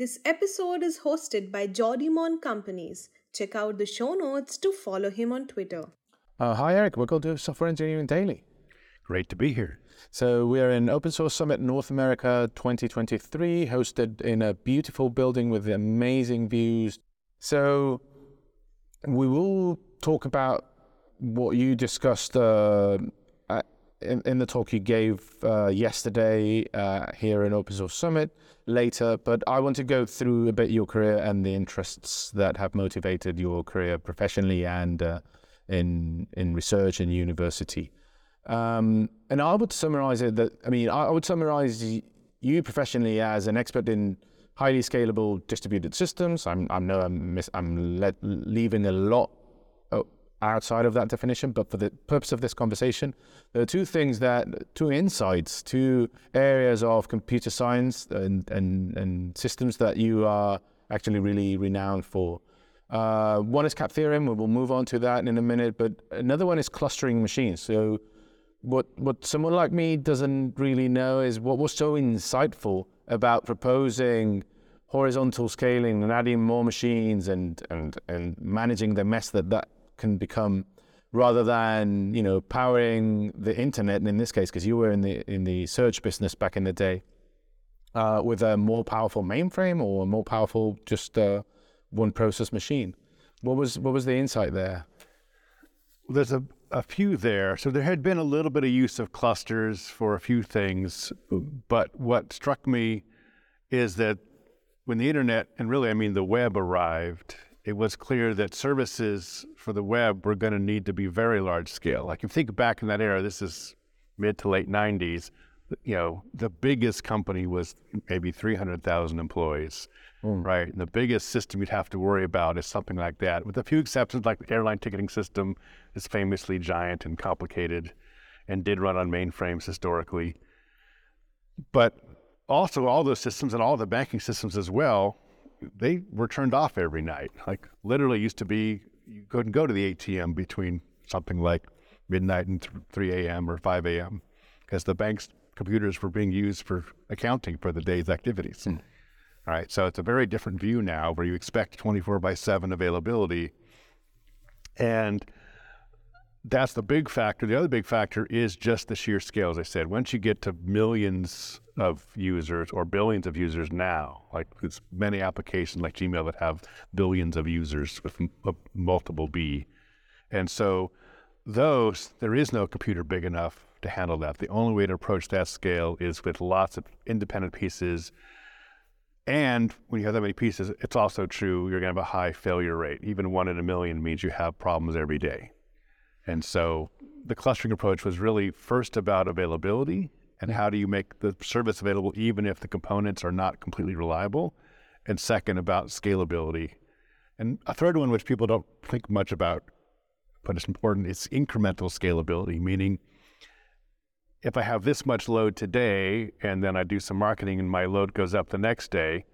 This episode is hosted by Jordi Mon Companys. Check out the show notes to follow him on Twitter. Uh, hi, Eric. Welcome to Software Engineering Daily. Great to be here. So, we are in Open Source Summit North America 2023, hosted in a beautiful building with amazing views. So, we will talk about what you discussed uh, in, in the talk you gave uh, yesterday uh, here in Open Source Summit later, but I want to go through a bit your career and the interests that have motivated your career professionally and uh, in in research and university. Um, and I would summarize it that I mean I, I would summarize you professionally as an expert in highly scalable distributed systems. I'm I know I'm mis- I'm let, leaving a lot outside of that definition, but for the purpose of this conversation, there are two things that, two insights, two areas of computer science and, and, and systems that you are actually really renowned for. Uh, one is cap theorem, we'll move on to that in a minute, but another one is clustering machines. So, what, what someone like me doesn't really know is what was so insightful about proposing horizontal scaling and adding more machines and, and, and managing the mess that that can become rather than you know powering the internet and in this case because you were in the in the search business back in the day uh, with a more powerful mainframe or a more powerful just uh, one process machine. What was what was the insight there? There's a, a few there. So there had been a little bit of use of clusters for a few things but what struck me is that when the internet and really i mean the web arrived it was clear that services for the web were going to need to be very large scale. Like if you think back in that era, this is mid to late 90s, you know, the biggest company was maybe 300,000 employees, mm. right? And the biggest system you'd have to worry about is something like that, with a few exceptions, like the airline ticketing system is famously giant and complicated and did run on mainframes historically. But also, all those systems and all the banking systems as well they were turned off every night. Like literally used to be, you couldn't go to the ATM between something like midnight and 3 a.m. or 5 a.m. because the bank's computers were being used for accounting for the day's activities. Hmm. All right, so it's a very different view now where you expect 24 by 7 availability. And that's the big factor. The other big factor is just the sheer scale. As I said, once you get to millions of users or billions of users now, like there's many applications like Gmail that have billions of users with multiple B. And so those, there is no computer big enough to handle that. The only way to approach that scale is with lots of independent pieces. And when you have that many pieces, it's also true you're going to have a high failure rate. Even one in a million means you have problems every day. And so the clustering approach was really first about availability and how do you make the service available even if the components are not completely reliable, and second about scalability. And a third one, which people don't think much about, but it's important, is incremental scalability, meaning if I have this much load today and then I do some marketing and my load goes up the next day,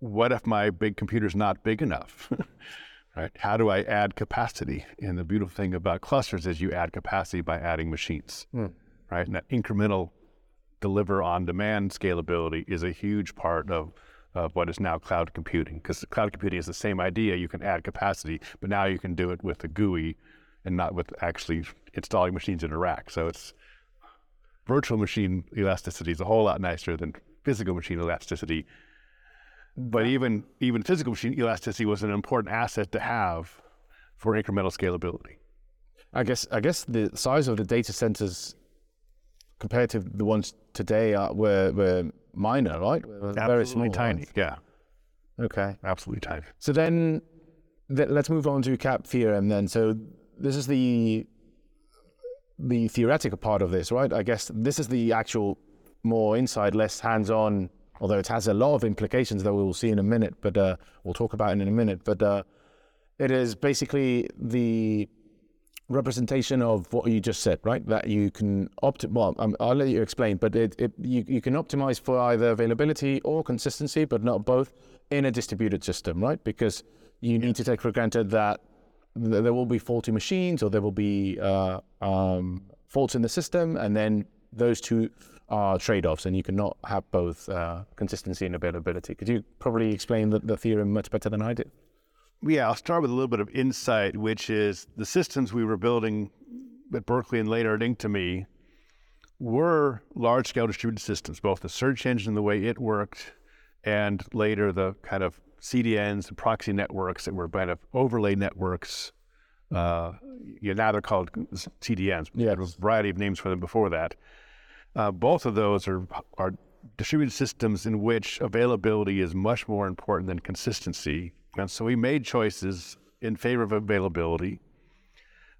what if my big computer's not big enough? right? How do I add capacity? And the beautiful thing about clusters is you add capacity by adding machines, mm. right? And that incremental deliver on demand scalability is a huge part of, of what is now cloud computing because cloud computing is the same idea. You can add capacity, but now you can do it with a GUI and not with actually installing machines in a rack. So it's virtual machine elasticity is a whole lot nicer than physical machine elasticity but even even physical machine elasticity was an important asset to have for incremental scalability. I guess I guess the size of the data centers compared to the ones today are, were were minor, right? Were Absolutely small, tiny. Right? Yeah. Okay. Absolutely tiny. So then, th- let's move on to cap theorem. Then, so this is the the theoretical part of this, right? I guess this is the actual more inside, less hands-on although it has a lot of implications that we will see in a minute, but uh, we'll talk about it in a minute. But uh, it is basically the representation of what you just said, right? That you can opt. Well, um, I'll let you explain, but it, it you, you can optimize for either availability or consistency, but not both in a distributed system, right? Because you need to take for granted that there will be faulty machines or there will be uh, um, faults in the system, and then those two are trade-offs, and you cannot have both uh, consistency and availability. Could you probably explain the, the theorem much better than I did? Yeah, I'll start with a little bit of insight, which is the systems we were building at Berkeley and later at Inktomi were large scale distributed systems, both the search engine, and the way it worked, and later the kind of CDNs and proxy networks that were kind of overlay networks. Uh, yeah, now they're called CDNs. Yeah, There was a variety of names for them before that. Uh, both of those are, are distributed systems in which availability is much more important than consistency. And so we made choices in favor of availability,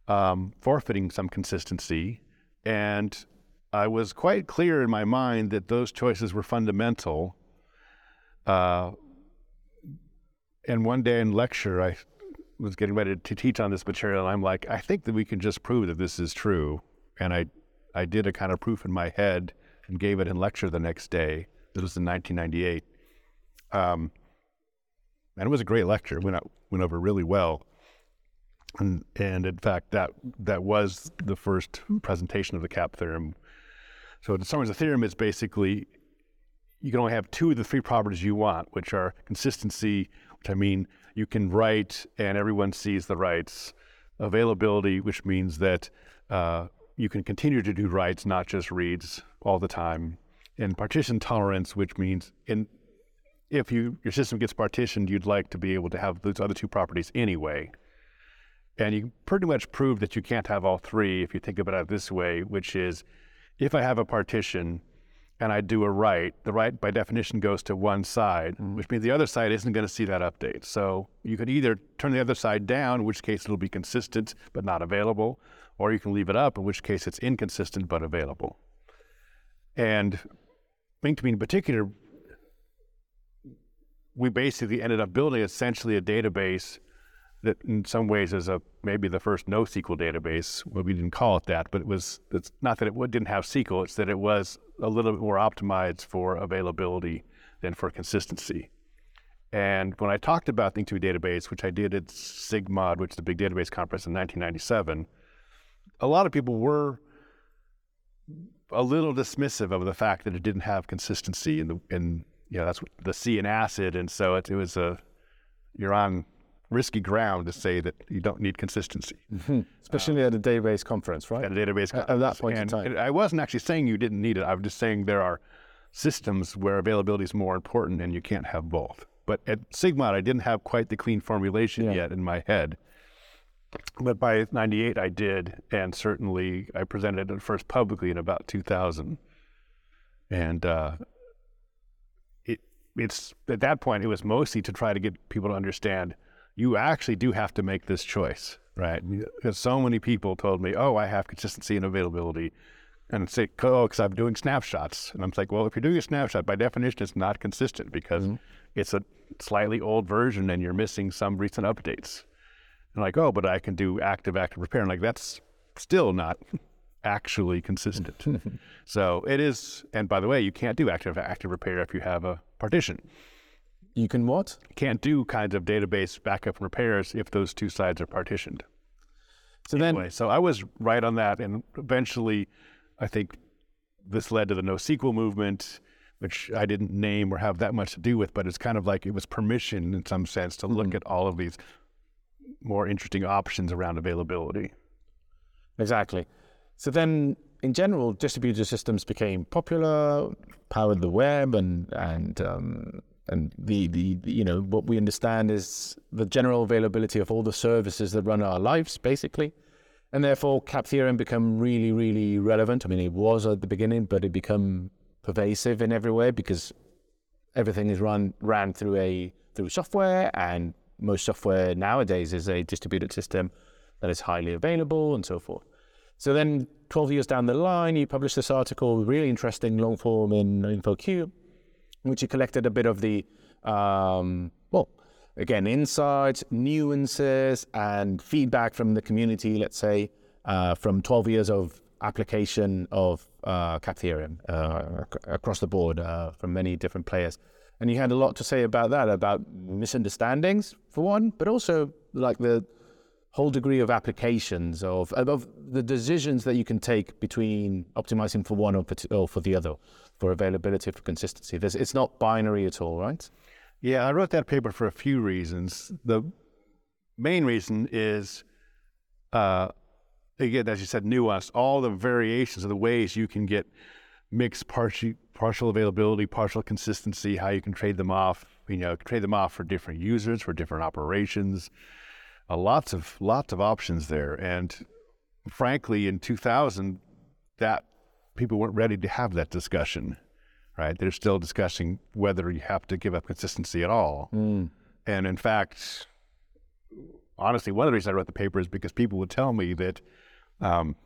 um, forfeiting some consistency. And I was quite clear in my mind that those choices were fundamental. Uh, and one day in lecture, I was getting ready to teach on this material, and I'm like, I think that we can just prove that this is true. And I, I did a kind of proof in my head and gave it in lecture the next day. This was in 1998. Um, and it was a great lecture. Went out, went over really well. And, and in fact, that that was the first presentation of the CAP theorem. So to summarize the theorem, is basically you can only have two of the three properties you want, which are consistency, which I mean you can write and everyone sees the writes, availability, which means that uh, you can continue to do writes, not just reads all the time, and partition tolerance, which means in if you your system gets partitioned, you'd like to be able to have those other two properties anyway. And you pretty much prove that you can't have all three if you think about it this way, which is if I have a partition and I do a write, the write by definition goes to one side, mm-hmm. which means the other side isn't going to see that update. So you could either turn the other side down, in which case it'll be consistent but not available, or you can leave it up, in which case it's inconsistent but available. And Inktomi in particular, we basically ended up building essentially a database that in some ways is a maybe the first NoSQL database. Well, we didn't call it that, but it was. It's not that it didn't have SQL. It's that it was a little bit more optimized for availability than for consistency. And when I talked about the Inktomi database, which I did at SIGMOD, which is the big database conference in 1997, a lot of people were a little dismissive of the fact that it didn't have consistency in the in you know that's what the C in ACID, and so it, it was a you're on risky ground to say that you don't need consistency mm-hmm. Especially um, at a database conference, right? at a database. At- at that conference. point in time. I wasn't actually saying you didn't need it. I was just saying there are systems where availability is more important, and you can't have both. But at Sigmod, I didn't have quite the clean formulation Yeah. yet in my head. But by '98, I did, and certainly I presented it first publicly in about 2000. And uh, it it's at that point it was mostly to try to get people to understand you actually do have to make this choice, right? Because so many people told me, "Oh, I have consistency and availability," and say, "Oh, because I'm doing snapshots," and I'm like, "Well, if you're doing a snapshot, by definition, it's not consistent because it's a slightly old version and you're missing some recent updates." And like, "Oh, but I can do active active repair," and like that's still not actually consistent. so it is, and by the way, you can't do active active repair if you have a partition. You can what? Can't do kinds of database backup and repairs if those two sides are partitioned. So then, Anyway, so I was right on that, and eventually, I think this led to the NoSQL movement, which I didn't name or have that much to do with, but it's kind of like it was permission in some sense to look mm-hmm. at all of these more interesting options around availability. Exactly. So then, in general, distributed systems became popular, powered the web, and and um, and the, the you know what we understand is the general availability of all the services that run our lives, basically, and therefore CAP theorem become really really relevant. I mean, it was at the beginning, but it become pervasive in every way because everything is run ran through a through software, and most software nowadays is a distributed system that is highly available and so forth. So then, 12 years down the line, you published this article, really interesting, long form in InfoQ, in which you collected a bit of the, um, well, again, insights, nuances, and feedback from the community, let's say, uh, from 12 years of application of uh, CAP theorem uh, ac- across the board uh, from many different players. And you had a lot to say about that, about misunderstandings, for one, but also like the whole degree of applications of of the decisions that you can take between optimizing for one or, or for the other, for availability, for consistency. There's, it's not binary at all, right? Yeah, I wrote that paper for a few reasons. The main reason is, uh, again, as you said, nuance. All the variations of the ways you can get mixed partial partial availability, partial consistency, how you can trade them off. You know, trade them off for different users, for different operations. Uh, lots of lots of options there, and frankly, in 2000, that people weren't ready to have that discussion. Right? They're still discussing whether you have to give up consistency at all. Mm. And in fact, honestly, one of the reasons I wrote the paper is because people would tell me that um,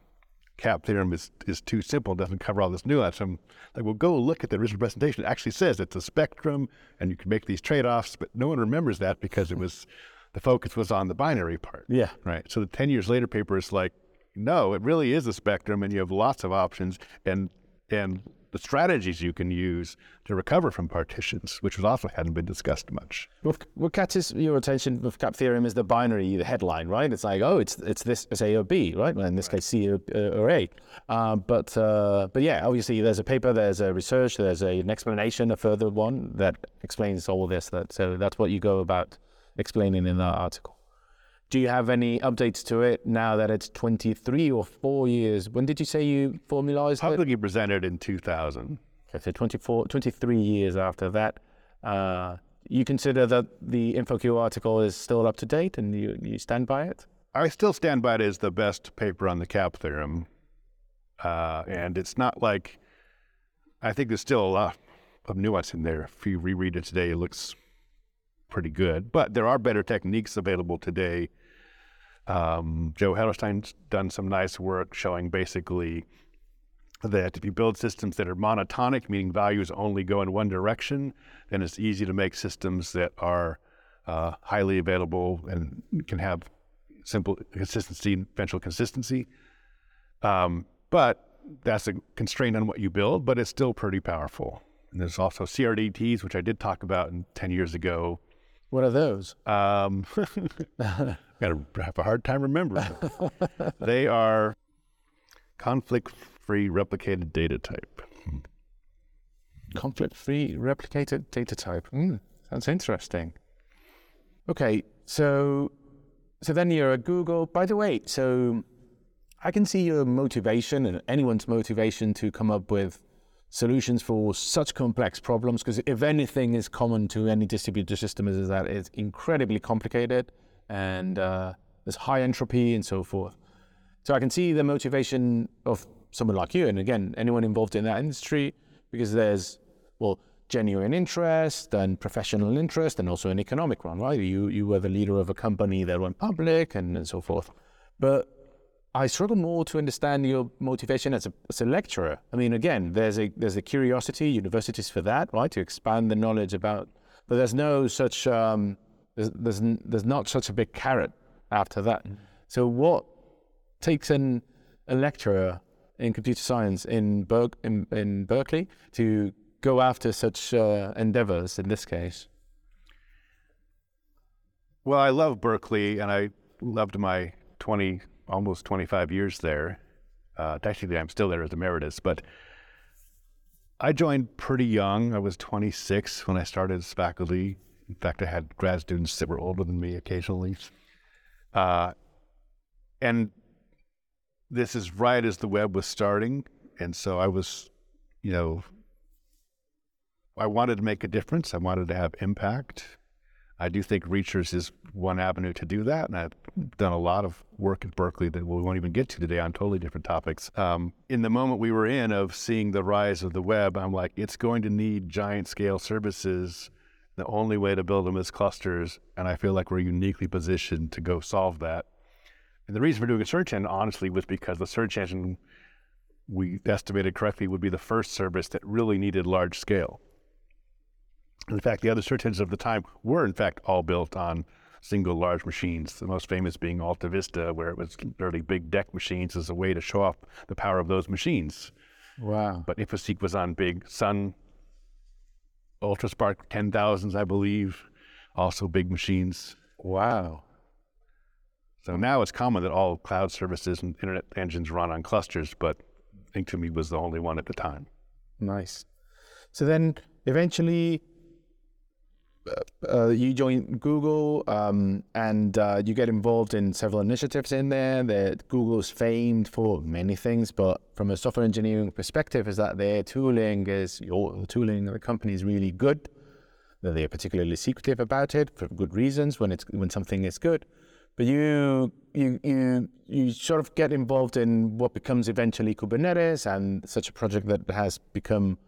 CAP theorem is, is too simple, doesn't cover all this nuance. I'm like, well, go look at the original presentation. It actually says it's a spectrum and you can make these trade offs, but no one remembers that because it was the focus was on the binary part. Yeah. Right. So the 10 years later paper is like, no, it really is a spectrum and you have lots of options and and the strategies you can use to recover from partitions, which was also hadn't been discussed much. What, what catches your attention with cap theorem is the binary, the headline, right? It's like, oh, it's it's this, it's A or B, right? Well, in this right. case, C or, uh, or A. Uh, but uh, but yeah, obviously, there's a paper, there's a research, there's a, an explanation, a further one that explains all this. That so that's what you go about explaining in that article. Do you have any updates to it now that it's 23 or four years? When did you say you formalized Publicly it? Publicly presented in 2000. Okay, so 24, 23 years after that. Uh, you consider that the InfoQ article is still up to date and you, you stand by it? I still stand by it as the best paper on the cap theorem. Uh, and it's not like, I think there's still a lot of nuance in there. If you reread it today, it looks pretty good. But there are better techniques available today um, Joe Hellerstein's done some nice work showing basically that if you build systems that are monotonic, meaning values only go in one direction, then it's easy to make systems that are uh, highly available and can have simple consistency, eventual consistency. Um, but that's a constraint on what you build, but it's still pretty powerful. And there's also CRDTs, which I did talk about 10 years ago. What are those? Um, I've got to have a hard time remembering. they are conflict-free replicated data type. Conflict-free replicated data type. Mm, sounds interesting. Okay, so so then you're at Google. By the way, so I can see your motivation and anyone's motivation to come up with solutions for such complex problems because if anything is common to any distributed system is that it's incredibly complicated and uh, there's high entropy and so forth. So I can see the motivation of someone like you, and again, anyone involved in that industry, because there's well genuine interest and professional interest, and also an economic one, right? You you were the leader of a company that went public and, and so forth. But I struggle more to understand your motivation as a, as a lecturer. I mean, again, there's a there's a curiosity, universities for that, right, to expand the knowledge about. But there's no such um, there's, there's, there's not such a big carrot after that. Mm. So what takes an, a lecturer in computer science in, Ber- in, in Berkeley to go after such uh, endeavors in this case? Well, I love Berkeley, and I loved my 20, almost 25 years there. Uh, technically, I'm still there as emeritus, but I joined pretty young. I was 26 when I started as faculty. In fact, I had grad students that were older than me occasionally. Uh, and this is right as the web was starting. And so I was, you know, I wanted to make a difference. I wanted to have impact. I do think Reachers is one avenue to do that. And I've done a lot of work at Berkeley that we won't even get to today on totally different topics. Um, in the moment we were in of seeing the rise of the web, I'm like, it's going to need giant scale services the only way to build them is clusters, and I feel like we're uniquely positioned to go solve that. And the reason for doing a search engine, honestly, was because the search engine we estimated correctly would be the first service that really needed large scale. In fact, the other search engines of the time were, in fact, all built on single large machines. The most famous being Alta Vista, where it was literally big DEC machines as a way to show off the power of those machines. Wow. But InfoSeek was on big Sun UltraSPARC 10,000s, I believe, also big machines. Wow. So now it's common that all cloud services and internet engines run on clusters, but Inktomi was the only one at the time. Nice. So then eventually uh, you join Google um, and uh, you get involved in several initiatives in there. That Google's famed for many things, but from a software engineering perspective, is that their tooling is your tooling of the company is really good. That they are particularly secretive about it for good reasons when it's when something is good. But you you you you sort of get involved in what becomes eventually Kubernetes and such a project that has become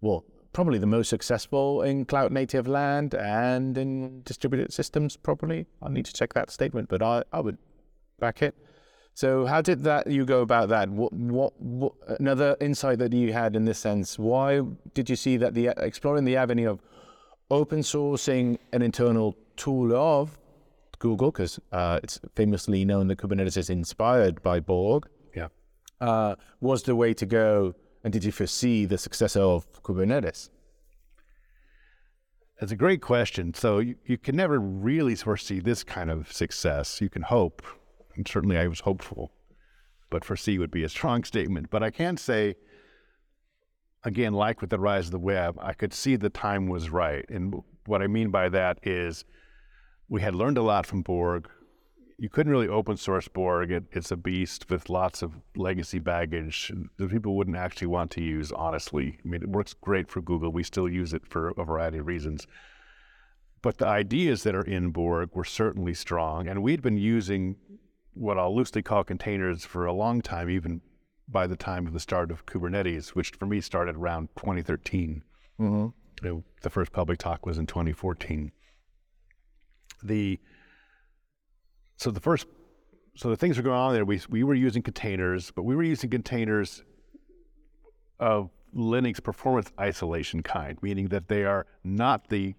well probably the most successful in cloud native land and in distributed systems probably. I need to check that statement but i, I would back it. So how did that you go about that? What, what, what another insight that you had in this sense why did you see that the exploring the avenue of open sourcing an internal tool of google because uh, it's famously known that kubernetes is inspired by borg Yeah. uh, was the way to go and did you foresee the success of Kubernetes? That's a great question. So you, you can never really foresee this kind of success. You can hope, and certainly I was hopeful, but foresee would be a strong statement. But I can say, again, like with the rise of the web, I could see the time was right. And what I mean by that is we had learned a lot from Borg you couldn't really open source Borg. It, it's a beast with lots of legacy baggage that people wouldn't actually want to use, honestly. I mean, it works great for Google. We still use it for a variety of reasons. But the ideas that are in Borg were certainly strong. And we'd been using what I'll loosely call containers for a long time, even by the time of the start of Kubernetes, which for me started around 2013. Mm-hmm. It, the first public talk was in 2014. The so the first, so the things were going on there. We we were using containers, but we were using containers of Linux performance isolation kind, meaning that they are not the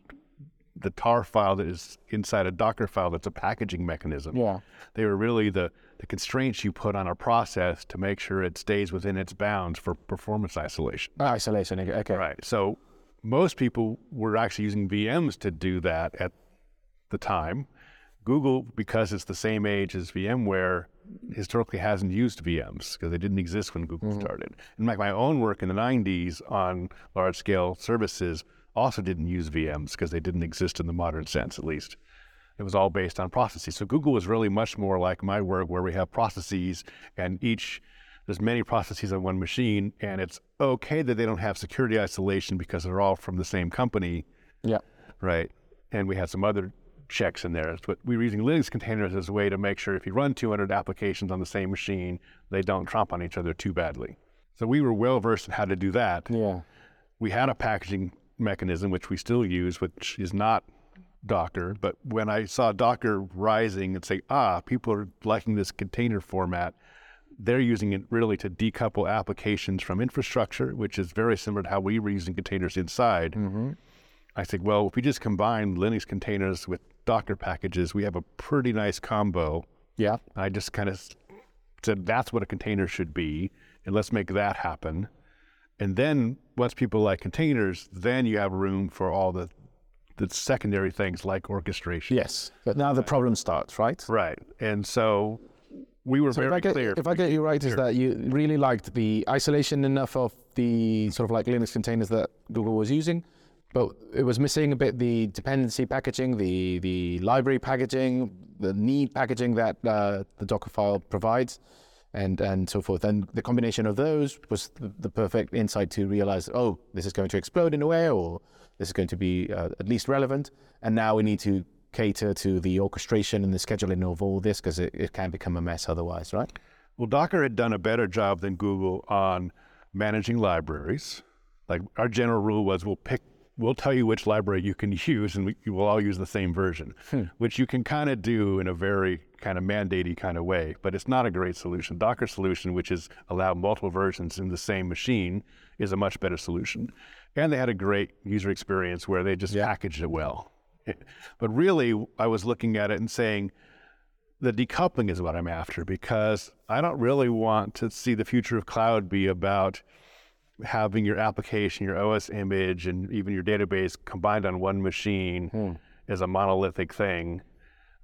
the tar file that is inside a Docker file that's a packaging mechanism. Yeah. They were really the, the constraints you put on a process to make sure it stays within its bounds for performance isolation. Ah, isolation, okay. Right. So most people were actually using VMs to do that at the time. Google, because it's the same age as VMware, historically hasn't used VMs because they didn't exist when Google mm-hmm. started. In fact, my own work in the 90s on large scale services also didn't use VMs because they didn't exist in the modern sense, at least. It was all based on processes. So Google was really much more like my work where we have processes and each there's many processes on one machine and it's okay that they don't have security isolation because they're all from the same company. Yeah. Right. And we had some other checks in there. But we were using Linux containers as a way to make sure if you run 200 applications on the same machine, they don't trump on each other too badly. So we were well versed in how to do that. Yeah. We had a packaging mechanism, which we still use, which is not Docker. But when I saw Docker rising and say, ah, people are liking this container format, they're using it really to decouple applications from infrastructure, which is very similar to how we were using containers inside. Mm-hmm. I said, well, if we just combine Linux containers with Docker packages, we have a pretty nice combo. Yeah. I just kind of said that's what a container should be, and let's make that happen. And then once people like containers, then you have room for all the the secondary things like orchestration. Yes, but now the problem starts, right? Right, and so we were so very if get, clear. If I get you right, sure. is that you really liked the isolation enough of the sort of like Linux containers that Google was using, but it was missing a bit the dependency packaging, the the library packaging, the need packaging that uh, the Docker file provides, and and so forth. And the combination of those was the, the, perfect insight to realize, oh, this is going to explode in a way, or this is going to be uh, at least relevant. And now we need to cater to the orchestration and the scheduling of all this because it, it can become a mess otherwise, right? Well, Docker had done a better job than Google on managing libraries. Like our general rule was, we'll pick we'll tell you which library you can use, and we, will all use the same version, hmm. which you can kind of do in a very kind of mandatey kind of way. But it's not a great solution. Docker solution, which is allow multiple versions in the same machine, is a much better solution. And they had a great user experience where they just yeah. packaged it well. But really, I was looking at it and saying, the decoupling is what I'm after because I don't really want to see the future of cloud be about having your application, your OS image, and even your database combined on one machine hmm. as a monolithic thing,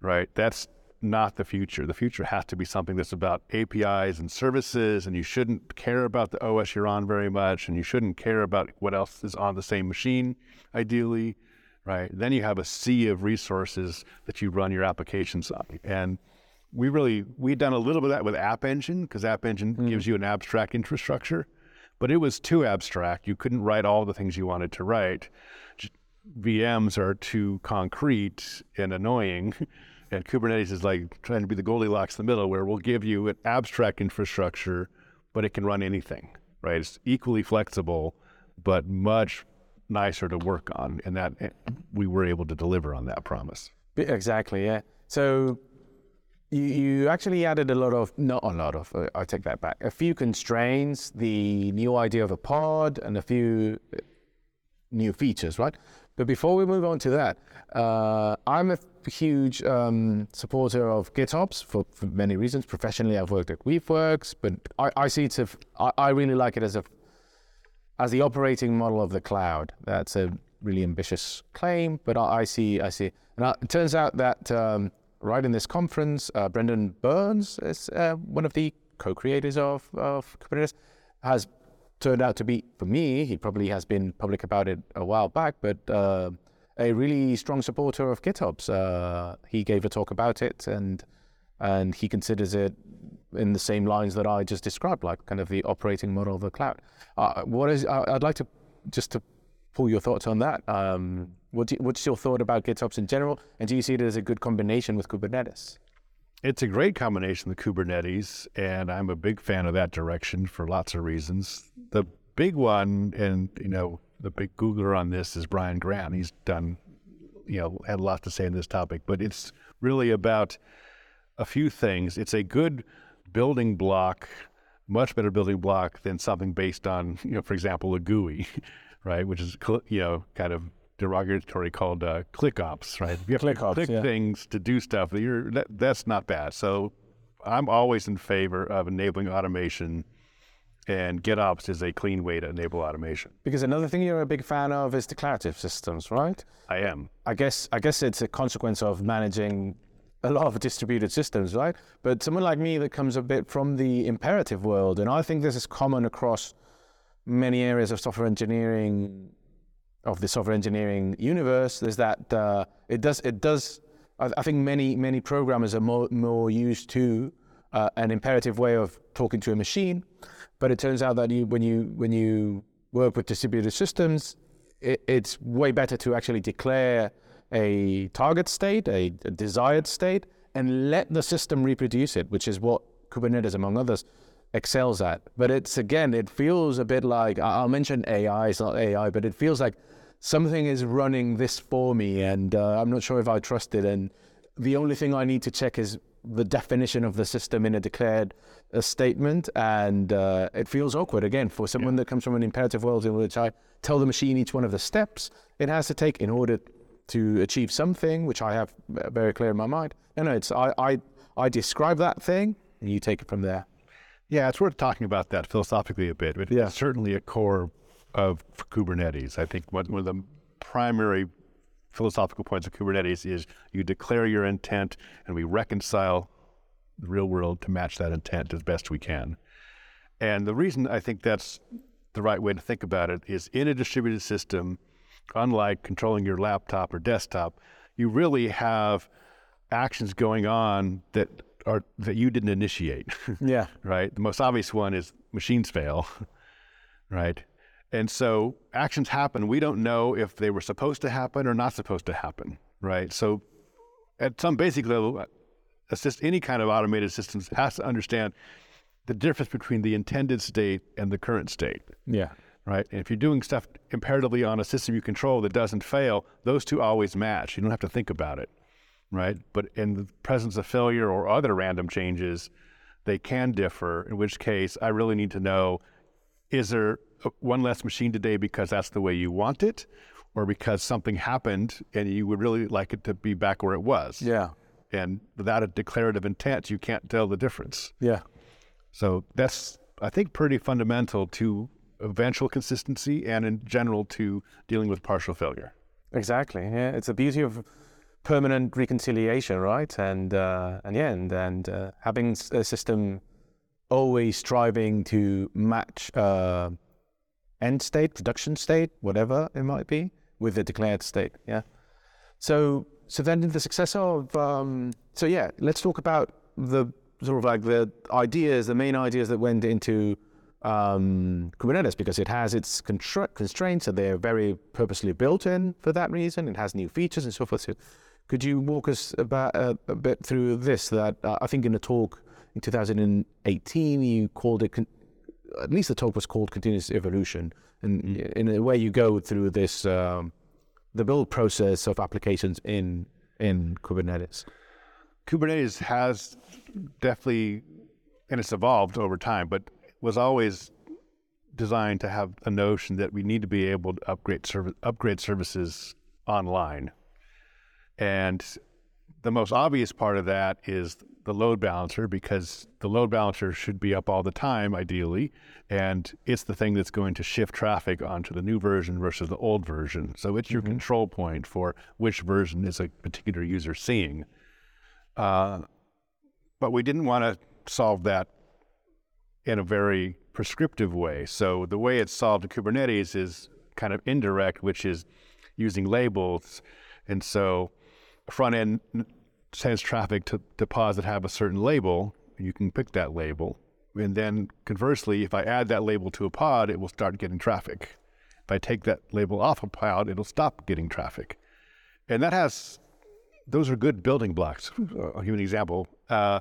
right? That's not the future. The future has to be something that's about APIs and services, and you shouldn't care about the OS you're on very much, and you shouldn't care about what else is on the same machine, ideally, right? Then you have a sea of resources that you run your applications on. And we really, we've done a little bit of that with App Engine, because App Engine Mm. gives you an abstract infrastructure, but it was too abstract. You couldn't write all the things you wanted to write. VMs are too concrete and annoying. And Kubernetes is like trying to be the Goldilocks in the middle, where we'll give you an abstract infrastructure, but it can run anything, right? It's equally flexible, but much nicer to work on. And that eh, we were able to deliver on that promise. Exactly, yeah. So you, you actually added a lot of, not a lot of, uh, I take that back, a few constraints, the new idea of a pod, and a few uh, new features, right? But before we move on to that, uh, I'm a huge um, supporter of GitOps for, for many reasons. Professionally, I've worked at Weaveworks, but I, I see it, as I, I really like it as a as the operating model of the cloud. That's a really ambitious claim, but I, I see, I see. And I, it turns out that um, right in this conference, uh, Brendan Burns is uh, one of the co-creators of, of Kubernetes, has turned out to be, for me, he probably has been public about it a while back, but uh, a really strong supporter of GitOps. Uh, he gave a talk about it, and and he considers it in the same lines that I just described, like kind of the operating model of the cloud. Uh, what is? I I'd like to just to pull your thoughts on that. Um, what you- what's your thought about GitOps in general, and do you see it as a good combination with Kubernetes? It's a great combination with Kubernetes, and I'm a big fan of that direction for lots of reasons. The big one, and you know, the big Googler on this is Brian Grant. He's done, you know, had a lot to say on this topic, but it's really about a few things. It's a good building block, much better building block than something based on, you know, for example, a GUI, right? Which is, you know, kind of derogatory called uh, click ops, right? You have to ClickOps, click yeah. things to do stuff. that You're, that, that's not bad. So I'm always in favor of enabling automation, and GitOps is a clean way to enable automation. Because another thing you're a big fan of is declarative systems, right? I am. I guess I guess it's a consequence of managing a lot of distributed systems, right? But someone like me that comes a bit from the imperative world, and I think this is common across many areas of software engineering, of the software engineering universe, is that uh, it does it does. I, think many many programmers are more more used to uh, an imperative way of talking to a machine, but it turns out that you when you when you work with distributed systems, it, it's way better to actually declare a target state, a, a desired state, and let the system reproduce it, which is what Kubernetes, among others, excels at. But it's again, it feels a bit like I'll mention AI. It's not AI, but it feels like something is running this for me, and uh, I'm not sure if I trust it. And the only thing I need to check is the definition of the system in a declared uh, statement, and uh, it feels awkward again for someone that comes from an imperative world in which I tell the machine each one of the steps it has to take in order to achieve something, which I have uh, very clear in my mind. No, no, it's I, I, I describe that thing, and you take it from there. Yeah, it's worth talking about that philosophically a bit. But Yeah. it's certainly a core of Kubernetes. I think one, one of the primary philosophical points of Kubernetes is you declare your intent and we reconcile the real world to match that intent as best we can. And the reason I think that's the right way to think about it is in a distributed system, unlike controlling your laptop or desktop, you really have actions going on that are that you didn't initiate. Yeah, right? The most obvious one is machines fail, right? And so actions happen. We don't know if they were supposed to happen or not supposed to happen, right? So at some basic level, uh, assist any kind of automated systems has to understand the difference between the intended state and the current state, yeah, right? And if you're doing stuff imperatively on a system you control that doesn't fail, those two always match. You don't have to think about it, right? But in the presence of failure or other random changes, they can differ, in which case I really need to know is there one less machine today because that's the way you want it, or because something happened and you would really like it to be back where it was? yeah, And without a declarative intent, you can't tell the difference. yeah. So that's, I think, pretty fundamental to eventual consistency and in general to dealing with partial failure. Exactly. Yeah, it's the beauty of permanent reconciliation, right? And uh, and yeah, and and uh, having a system always striving to match uh, end state, production state, whatever it might be, with the declared state. Yeah. So so then the success of um, so yeah, let's talk about the sort of like the ideas, the main ideas that went into um, Kubernetes because it has its constraints, so they're very purposely built in for that reason. It has new features and so forth. So could you walk us about uh, a bit through this? That uh, I think in a talk in 2018 you called it. Con- at least the talk was called continuous evolution, and mm. in a way you go through this um, the build process of applications in in Kubernetes. Kubernetes has definitely, and it's evolved over time, but was always designed to have a notion that we need to be able to upgrade service upgrade services online and the most obvious part of that is the load balancer because the load balancer should be up all the time, ideally. And it's the thing that's going to shift traffic onto the new version versus the old version. So it's your mm-hmm. control point for which version is a particular user seeing. Uh, but we didn't want to solve that in a very prescriptive way. So the way it's solved in Kubernetes is kind of indirect, which is using labels. And so front end sends traffic to, to pods that have a certain label. You can pick that label. And then conversely, if I add that label to a pod, it will start getting traffic. If I take that label off a pod, it'll stop getting traffic. And that has, those are good building blocks. I'll give you an example. Uh,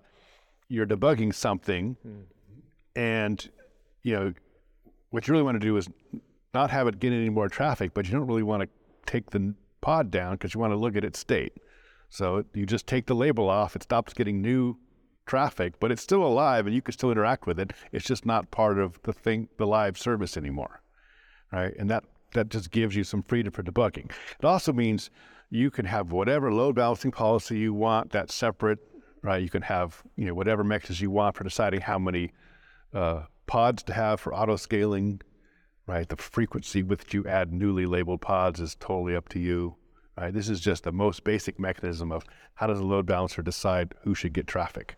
you're debugging something, mm-hmm. and you know what you really want to do is not have it get any more traffic, but you don't really want to take the pod down because you want to look at its state. So you just take the label off, it stops getting new traffic, but it's still alive and you can still interact with it. It's just not part of the thing, the live service anymore, right? And that that just gives you some freedom for debugging. It also means you can have whatever load balancing policy you want that's separate, right? You can have you know whatever mechanisms you want for deciding how many uh, pods to have for auto scaling, right? The frequency with which you add newly labeled pods is totally up to you. Right? This is just the most basic mechanism of how does a load balancer decide who should get traffic.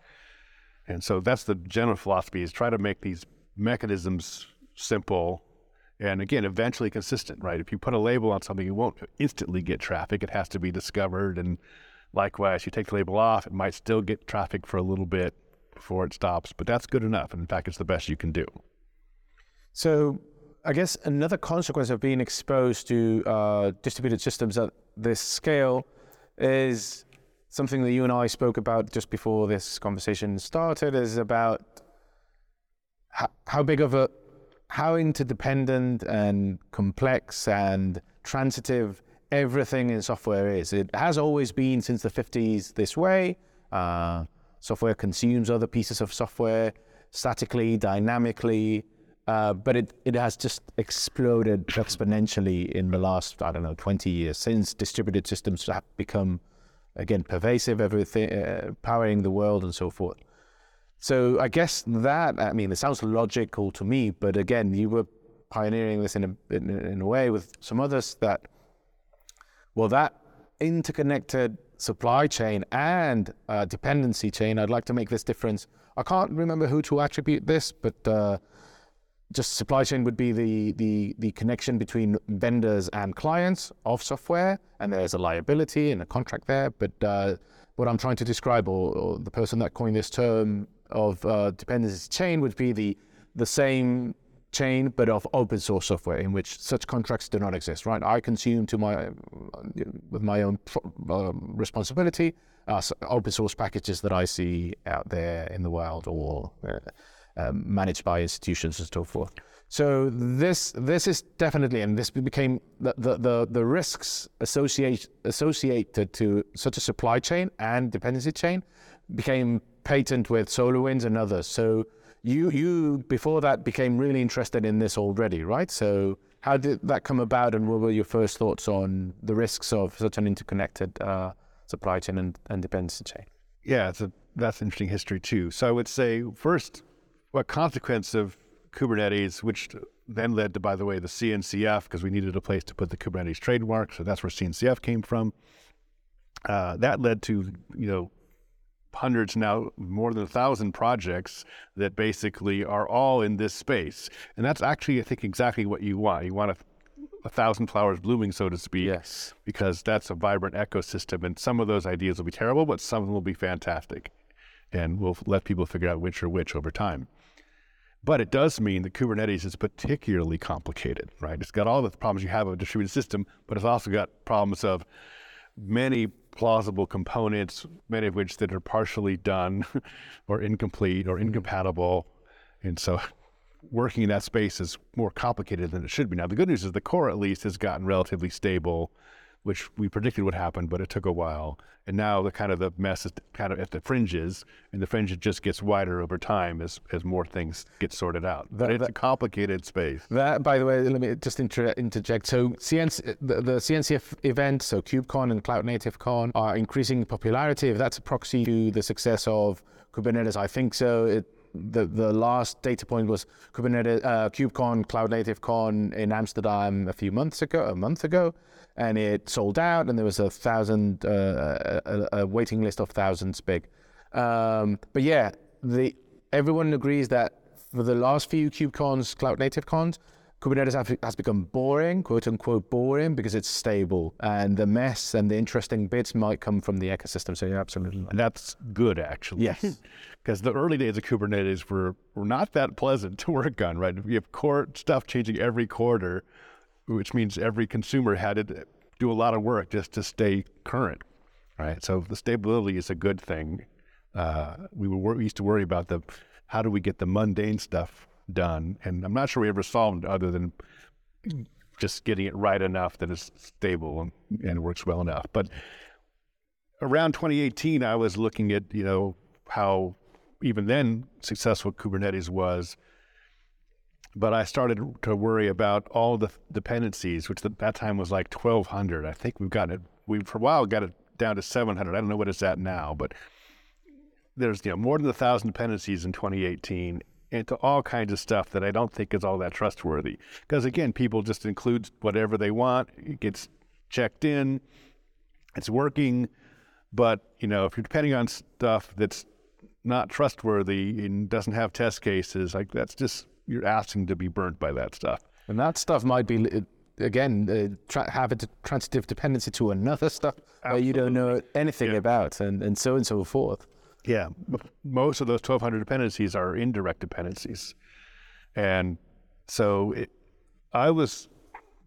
And so that's the general philosophy is try to make these mechanisms simple and again eventually consistent, right? If you put a label on something, you won't instantly get traffic. It has to be discovered and likewise you take the label off, it might still get traffic for a little bit before it stops, but that's good enough. And in fact, it's the best you can do. So I guess another consequence of being exposed to uh, distributed systems at this scale is something that you and I spoke about just before this conversation started is about how, how big of a how interdependent and complex and transitive everything in software is. It has always been since the 50s this way. Uh, software consumes other pieces of software statically, dynamically, uh, but it, it has just exploded exponentially in the last, I don't know, 20 years since distributed systems have become, again, pervasive, everything, uh, powering the world and so forth. So I guess that, I mean, it sounds logical to me, but again, you were pioneering this in a, in, in a way with some others that, well, that interconnected supply chain and uh, dependency chain, I'd like to make this difference. I can't remember who to attribute this, but uh, just supply chain would be the, the, the connection between vendors and clients of software, and there's a liability and a contract there. But uh, what I'm trying to describe, or, or, the person that coined this term of uh, dependency chain, would be the the same chain but of open source software in which such contracts do not exist. Right? I consume to my with my own uh, responsibility uh, open source packages that I see out there in the world, or uh, um, managed by institutions and so forth. So this this is definitely, and this became the the the, the risks associate, associated to such a supply chain and dependency chain became patent with SolarWinds and others. So you you before that became really interested in this already, right? So how did that come about, and what were your first thoughts on the risks of such an interconnected uh, supply chain and, and dependency chain? Yeah, it's a, that's interesting history too. So I would say first what consequence of Kubernetes, which then led to, by the way, the CNCF, because we needed a place to put the Kubernetes trademark. So that's where CNCF came from. uh, that led to you know hundreds now more than a thousand projects that basically are all in this space and that's actually i think exactly what you want you want a, a thousand flowers blooming so to speak Yes. because that's a vibrant ecosystem and some of those ideas will be terrible but some of them will be fantastic and we'll let people figure out which are which over time but it does mean that Kubernetes is particularly complicated, right? It's got all the problems you have of a distributed system, but it's also got problems of many plausible components, many of which that are partially done or incomplete or hmm. incompatible. And so working in that space is more complicated than it should be. Now, the good news is the core, at least, has gotten relatively stable, which we predicted would happen, but it took a while. And now the kind of the mess is kind of at the fringes, and the fringe just gets wider over time as, as more things get sorted out. But That- it's that- a complicated space. That, by the way, let me just inter- interject. So, CNC, the, the CNCF event, so KubeCon and Cloud Native Con, are increasing popularity. If that's a proxy to the success of Kubernetes, I think so. It, the the last data point was Kubernetes uh, KubeCon Cloud Native Con in Amsterdam a few months ago, a month ago, and it sold out, and there was a thousand uh, a, a waiting list of thousands big. Um, but yeah, the everyone agrees that for the last few KubeCons, Cloud Native Cons, Kubernetes has- has become boring, quote unquote boring, because it's stable, and the mess and the interesting bits might come from the ecosystem. So you're absolutely. And that's good, actually. Yes. Because the early days of Kubernetes were, were not that pleasant to work on, right? You have core stuff changing every quarter, which means every consumer had to do a lot of work just to stay current, right? So the stability is a good thing. Uh, we, were, we used to worry about the how do we get the mundane stuff done, and I'm not sure we ever solved other than just getting it right enough that it's stable and, and works well enough. But around 2018, I was looking at you know how even then successful Kubernetes was, but I started to worry about all the dependencies, which at that time was like 1,200. I think we've gotten it. We for a while got it down to 700. I don't know what it's at now, but there's you know more than a thousand dependencies in 2018 into all kinds of stuff that I don't think is all that trustworthy. Because again, people just include whatever they want. It gets checked in. It's working, but you know if you're depending on stuff that's not trustworthy and doesn't have test cases, like that's just you're asking to be burnt by that stuff. And that stuff might be, again, uh, tra- have a transitive dependency to another stuff that you don't know anything Yeah. about, and, and so on and so forth. Yeah, m- most of those 1,200 dependencies are indirect dependencies, and so it, I was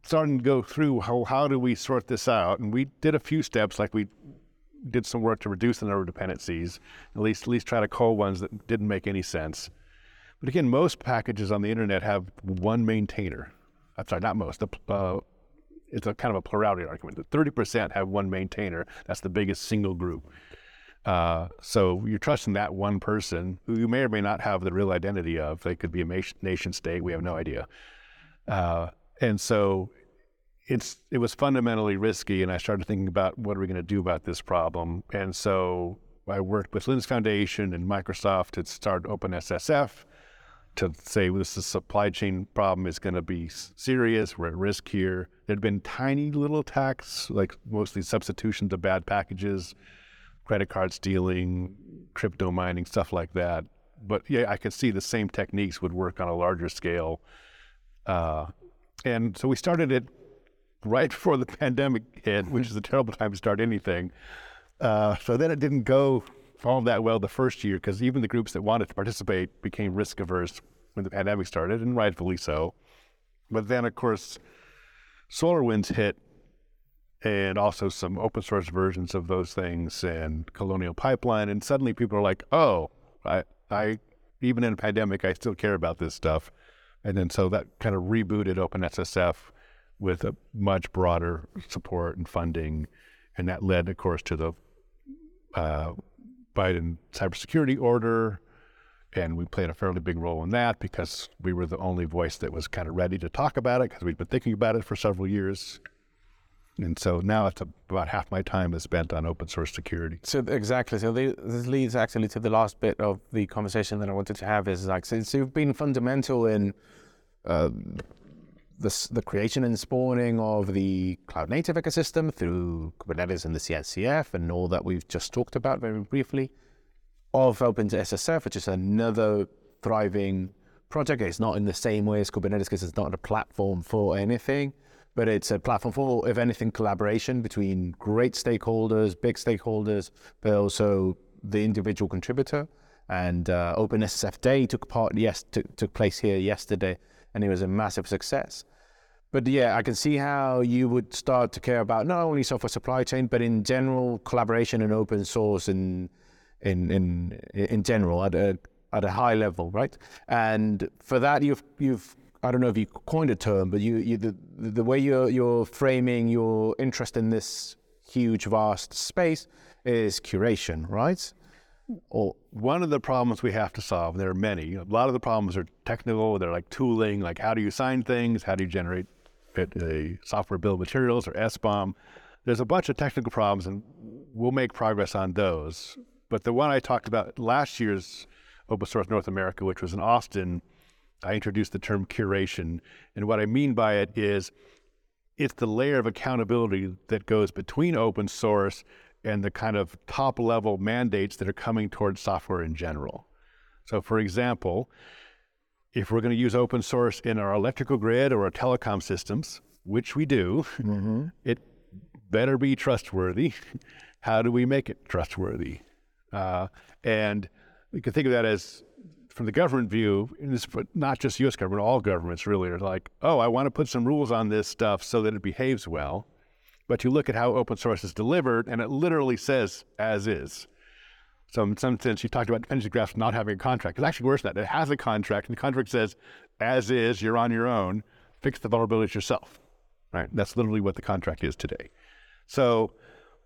starting to go through how how do we sort this out, and we did a few steps, like we did some work to reduce the number of dependencies, at least at least try to cull ones that didn't make any sense. But again, most packages on the internet have one maintainer. I'm sorry, not most. Uh, it's a kind of a plurality argument. The 30% have one maintainer. That's the biggest single group. Uh, so you're trusting that one person who you may or may not have the real identity of. They could be a nation state. We have no idea. Uh, and so it's it was fundamentally risky. And I started thinking about what are we going to do about this problem. And so I worked with Linux Foundation and Microsoft to start OpenSSF to say this is supply chain problem is going to be serious. We're at risk here. There'd been tiny little attacks, like mostly substitutions of bad packages, credit card stealing, crypto mining, stuff like that. But yeah, I could see the same techniques would work on a larger scale. Uh, and so we started it right before the pandemic hit, which is a terrible time to start anything. Uh, so then it didn't go all that well the first year because even the groups that wanted to participate became risk averse when the pandemic started, and rightfully so. But then, of course, SolarWinds hit, and also some open source versions of those things, and Colonial Pipeline, and suddenly people are like, "Oh, I, I, even in a pandemic, I still care about this stuff." And then so that kind of rebooted OpenSSF with a much broader support and funding, and that led, of course, to the uh, Biden cybersecurity order, and we played a fairly big role in that because we were the only voice that was kind of ready to talk about it because we'd been thinking about it for several years. And so now it's about half my time is spent on open source security. So exactly. So this leads actually to the last bit of the conversation that I wanted to have. Is like since you've been fundamental in uh, the, the creation and spawning of the cloud native ecosystem through Kubernetes and the CNCF and all that we've just talked about very briefly, of OpenSSF, which is another thriving project. It's not in the same way as Kubernetes because it's not a platform for anything, but it's a platform for, if anything, collaboration between great stakeholders, big stakeholders, but also the individual contributor. And uh, OpenSSF Day took part, yes, took, took place here yesterday, and it was a massive success. But yeah, I can see how you would start to care about not only software supply chain, but in general collaboration and open source in in in in general at a at a high level, right? And for that, you've you've I don't know if you coined a term, but you you the the way you're you're framing your interest in this huge vast space is curation, right? Or One of the problems we have to solve, there are many. A lot of the problems are technical. They're like tooling, like how do you sign things? How do you generate a software bill of materials or SBOM? There's a bunch of technical problems, and we'll make progress on those. But the one I talked about last year's Open Source North America, which was in Austin, I introduced the term curation. And what I mean by it is it's the layer of accountability that goes between open source and the kind of top level mandates that are coming towards software in general. So, for example, if we're going to use open source in our electrical grid or our telecom systems, which we do, it better be trustworthy. How do we make it trustworthy? Uh, and we can think of that as, from the government view, and not just U.S. government, all governments really are like, oh, I want to put some rules on this stuff so that it behaves well. But you look at how open source is delivered, and it literally says as is. So in some sense, you talked about dependency graphs not having a contract. It's actually worse than that. It has a contract, and the contract says, as is, you're on your own. Fix the vulnerabilities yourself. Right? That's literally what the contract is today. So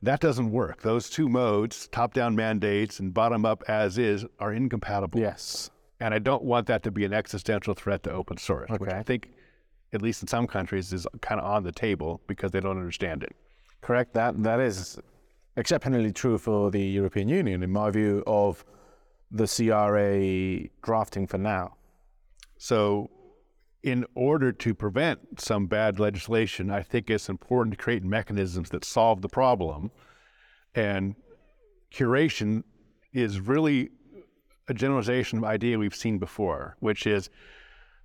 that doesn't work. Those two modes, top-down mandates and bottom-up as is, are incompatible. yes, And I don't want that to be an existential threat to open source, which Okay. I think, at least in some countries, is kind of on the table because they don't understand it. correct. That that is exceptionally true for the European Union, in my view, of the CRA drafting for now. So, in order to prevent some bad legislation, I think it's important to create mechanisms that solve the problem. And curation is really a generalization of idea we've seen before, which is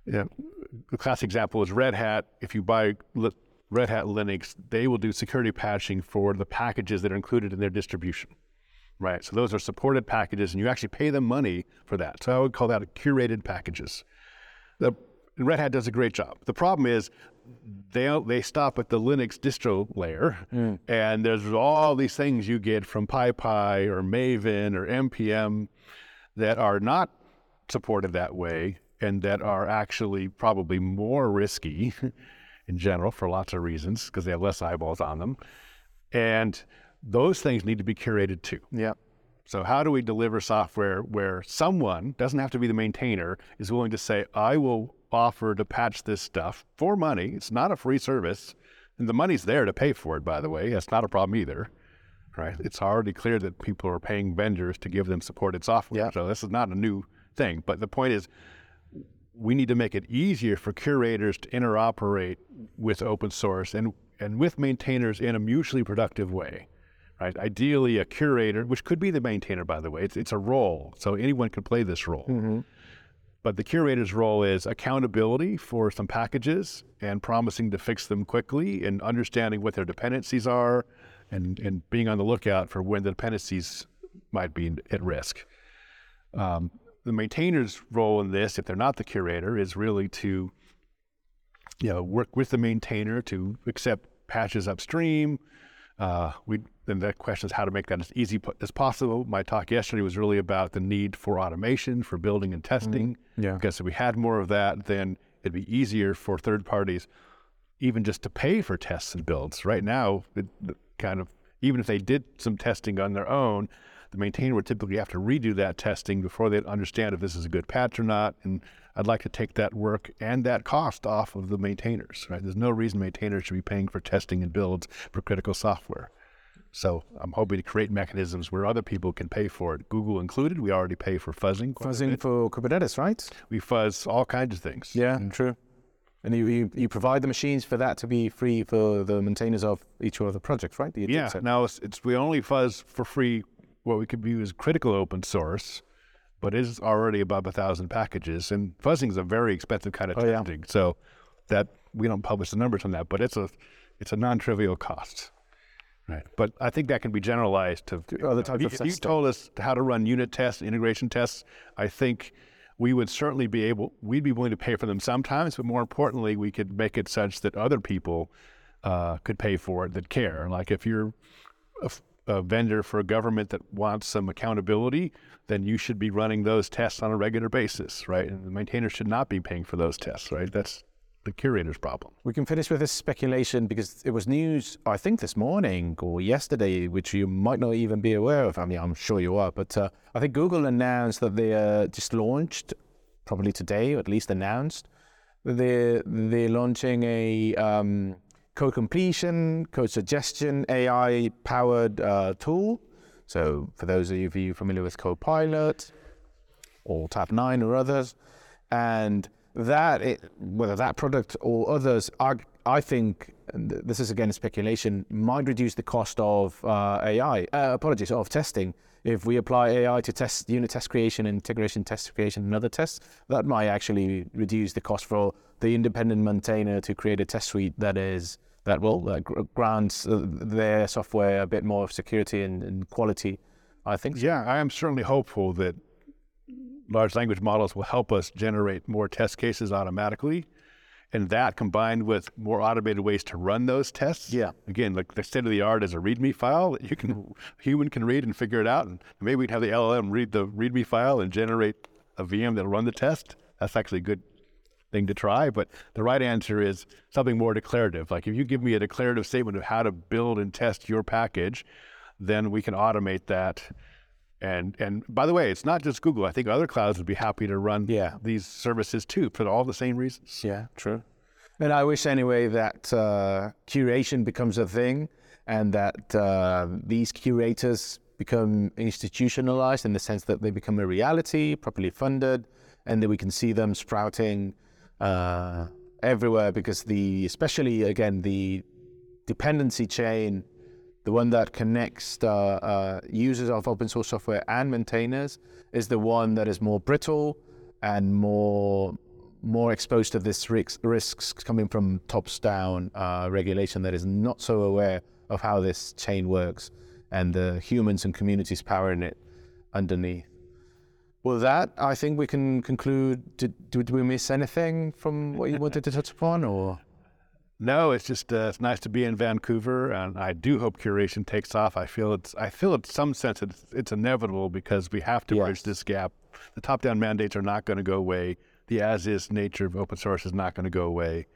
know, the classic example is Red Hat. If you buy Red Hat Linux, they will do security patching for the packages that are included in their distribution. Right. So those are supported packages, and you actually pay them money for that. So I would call that curated packages. The Red Hat does a great job. The problem is they they stop at the Linux distro layer, mm. and there's all these things you get from PyPI or Maven or npm that are not supported that way, and that are actually probably more risky in general for lots of reasons because they have less eyeballs on them, and those things need to be curated too. Yeah. So how do we deliver software where someone doesn't have to be the maintainer is willing to say, I will offer to patch this stuff for money. It's not a free service. And the money's there to pay for it, by the way. That's not a problem either. Right? It's already clear that people are paying vendors to give them supported software. Yeah. So this is not a new thing. But the point is we need to make it easier for curators to interoperate with open source and, and with maintainers in a mutually productive way right? Ideally, a curator, which could be the maintainer, by the way, it's, it's a role, so anyone can play this role. But the curator's role is accountability for some packages and promising to fix them quickly and understanding what their dependencies are and, and being on the lookout for when the dependencies might be at risk. Um, the maintainer's role in this, if they're not the curator, is really to you know, work with the maintainer to accept patches upstream. Uh, we then the question is how to make that as easy po- as possible. My talk yesterday was really about the need for automation for building and testing. Yeah. Because if we had more of that, then it'd be easier for third parties, even just to pay for tests and builds. Right now, it, it kind of even if they did some testing on their own, the maintainer would typically have to redo that testing before they'd understand if this is a good patch or not. And I'd like to take that work and that cost off of the maintainers. Right? There's no reason maintainers should be paying for testing and builds for critical software. So I'm hoping to create mechanisms where other people can pay for it. Google included. We already pay for fuzzing. Fuzzing for Kubernetes, right? We fuzz all kinds of things. Yeah, mm. true. And you, you, you provide the machines for that to be free for the maintainers of each one of the projects, right? Did Yeah. Now it's, it's we only fuzz for free what we could view as critical open source, but is already above a thousand packages, and fuzzing is a very expensive kind of Oh, yeah. testing. So that we don't publish the numbers on that, but it's a it's a non-trivial cost. Right. But I think that can be generalized to other types if of you, if you told us how to run unit tests, integration tests, I think we would certainly be able, we'd be willing to pay for them sometimes, but more importantly, we could make it such that other people uh, could pay for it that care. Like if you're a, vendor for a government that wants some accountability, then you should be running those tests on a regular basis, right? And the maintainer should not be paying for those tests, right? That's the curator's problem. We can finish with this speculation because it was news, I think, this morning or yesterday, which you might not even be aware of. I mean, I'm sure you are, but uh, I think Google announced that they uh, just launched, probably today, or at least announced, they're, they're launching a um, code completion, code suggestion, AI powered uh, tool. So, for those of you familiar with Copilot, or Tabnine or others. And that, it, whether that product or others, are, I think, this is again speculation, might reduce the cost of uh, AI, uh, apologies, of testing. If we apply AI to test unit test creation, integration test creation, and other tests, that might actually reduce the cost for the independent maintainer to create a test suite that is that will uh, gr- grants uh, their software a bit more security and, and quality. I think. So. Yeah, I am certainly hopeful that large language models will help us generate more test cases automatically. And that combined with more automated ways to run those tests. Yeah. Again, like the state of the art is a README file that you can human can read and figure it out. And maybe we'd have the LLM read the README file and generate a VM that'll run the test. That's actually a good thing to try. But the right answer is something more declarative. Like if you give me a declarative statement of how to build and test your package, then we can automate that. And and by the way, it's not just Google. I think other clouds would be happy to run Yeah. these services too for all the same reasons. Yeah, true. And I wish anyway that uh, curation becomes a thing and that uh, these curators become institutionalized in the sense that they become a reality, properly funded, and that we can see them sprouting uh, everywhere because the, especially again, the dependency chain, the one that connects uh, uh, users of open source software and maintainers, is the one that is more brittle and more more exposed to this risks, risks coming from tops down uh, regulation that is not so aware of how this chain works and the humans and communities powering it underneath. Well, that I think we can conclude. Did, did we miss anything from what you wanted to touch upon, or? No, it's just uh, it's nice to be in Vancouver, and I do hope curation takes off. I feel it's I feel in some sense it's, it's inevitable because we have to Yes. bridge this gap. The top-down mandates are not going to go away. The as-is nature of open source is not going to go away,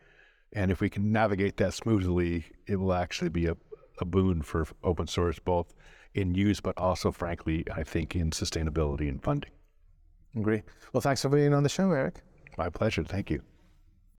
and if we can navigate that smoothly, it will actually be a, a boon for open source, both in use but also, frankly, I think in sustainability and funding. Agree. Well, thanks for being on the show, Eric. My pleasure. Thank you.